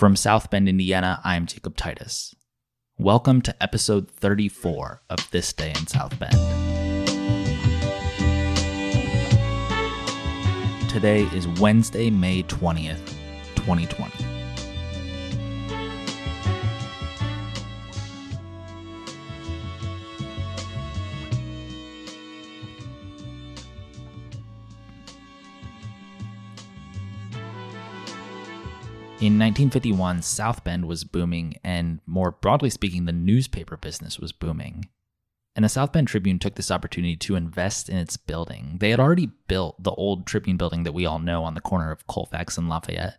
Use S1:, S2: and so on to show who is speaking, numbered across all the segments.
S1: From South Bend, Indiana, I'm Jacob Titus. Welcome to episode 34 of This Day in South Bend. Today is Wednesday, May 20th, 2020. In 1951, South Bend was booming, and more broadly speaking, the newspaper business was booming. And the South Bend Tribune took this opportunity to invest in its building. They had already built the old Tribune building that we all know on the corner of Colfax and Lafayette,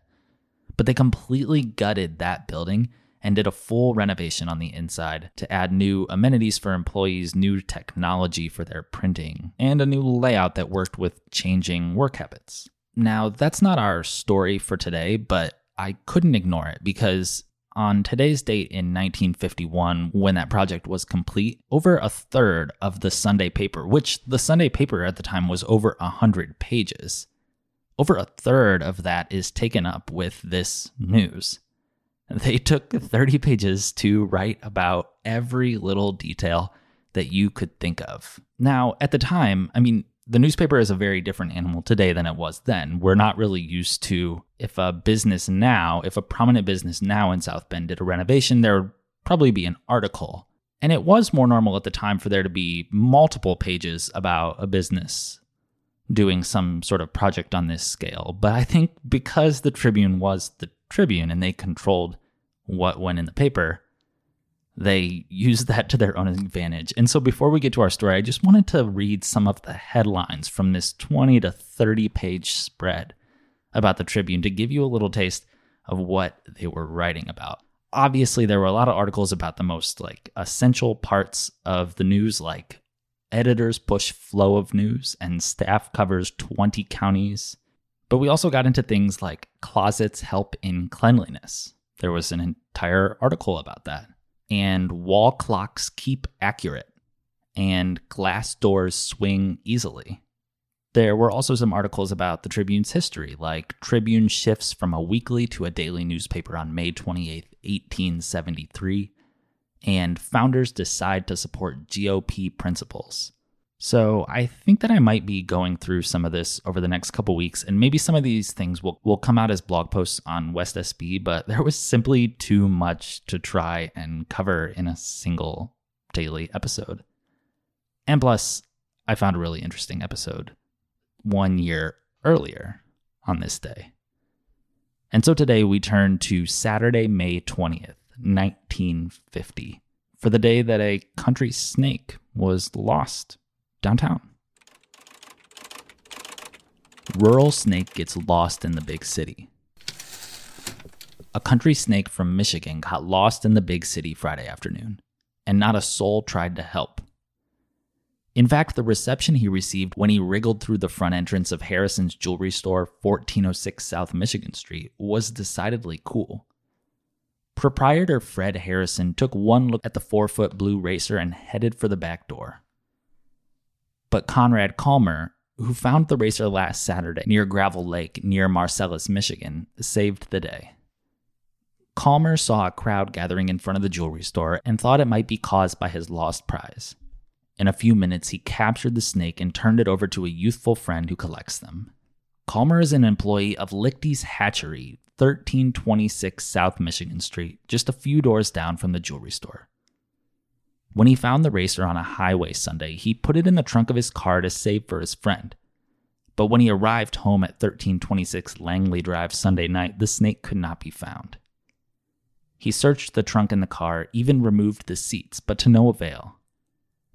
S1: but they completely gutted that building and did a full renovation on the inside to add new amenities for employees, new technology for their printing, and a new layout that worked with changing work habits. Now, that's not our story for today, but I couldn't ignore it because on today's date in 1951, when that project was complete, over a third of the Sunday paper, which the Sunday paper at the time was over 100 pages, over a third of that is taken up with this news. They took 30 pages to write about every little detail that you could think of. Now, at the time, I mean, the newspaper is a very different animal today than it was then. We're not really used to if a business now, if a prominent business now in South Bend did a renovation, there would probably be an article. And it was more normal at the time for there to be multiple pages about a business doing some sort of project on this scale. But I think because the Tribune was the Tribune and they controlled what went in the paper, they use that to their own advantage. And so before we get to our story, I just wanted to read some of the headlines from this 20 to 30 page spread about the Tribune to give you a little taste of what they were writing about. Obviously, there were a lot of articles about the most like essential parts of the news like editors push flow of news and staff covers 20 counties. But we also got into things like closets help in cleanliness. There was an entire article about that and wall clocks keep accurate, and glass doors swing easily. There were also some articles about the Tribune's history, like Tribune shifts from a weekly to a daily newspaper on May 28, 1873, and founders decide to support GOP principles. So I think that I might be going through some of this over the next couple weeks, and maybe some of these things will, will come out as blog posts on West SB, but there was simply too much to try and cover in a single daily episode. And plus, I found a really interesting episode one year earlier on this day. And so today we turn to Saturday, May 20th, 1950, for the day that a country snake was lost downtown. Rural snake gets lost in the big city. A country snake from Michigan got lost in the big city Friday afternoon, and not a soul tried to help. In fact, the reception he received when he wriggled through the front entrance of Harrison's jewelry store, 1406 South Michigan Street, was decidedly cool. Proprietor Fred Harrison took one look at the four foot blue racer and headed for the back door. But Conrad Calmer, who found the racer last Saturday near Gravel Lake near Marcellus, Michigan, saved the day. Calmer saw a crowd gathering in front of the jewelry store and thought it might be caused by his lost prize. In a few minutes, he captured the snake and turned it over to a youthful friend who collects them. Calmer is an employee of Lichty's Hatchery, 1326 South Michigan Street, just a few doors down from the jewelry store. When he found the racer on a highway Sunday, he put it in the trunk of his car to save for his friend. But when he arrived home at 1326 Langley Drive Sunday night, the snake could not be found. He searched the trunk and the car, even removed the seats, but to no avail.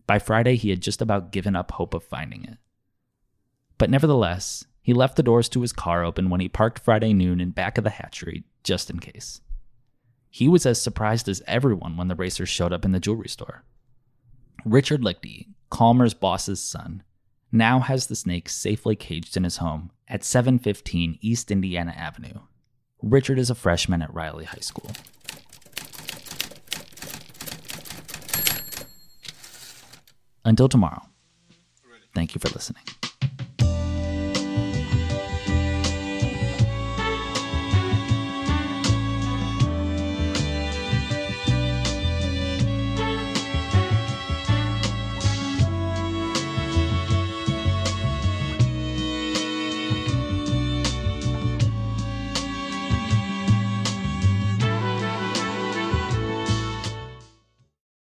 S1: By Friday, he had just about given up hope of finding it. But nevertheless, he left the doors to his car open when he parked Friday noon in back of the hatchery, just in case. He was as surprised as everyone when the racer showed up in the jewelry store. Richard Lichty, Calmer's boss's son, now has the snake safely caged in his home at 715 East Indiana Avenue. Richard is a freshman at Riley High School. Until tomorrow, thank you for listening.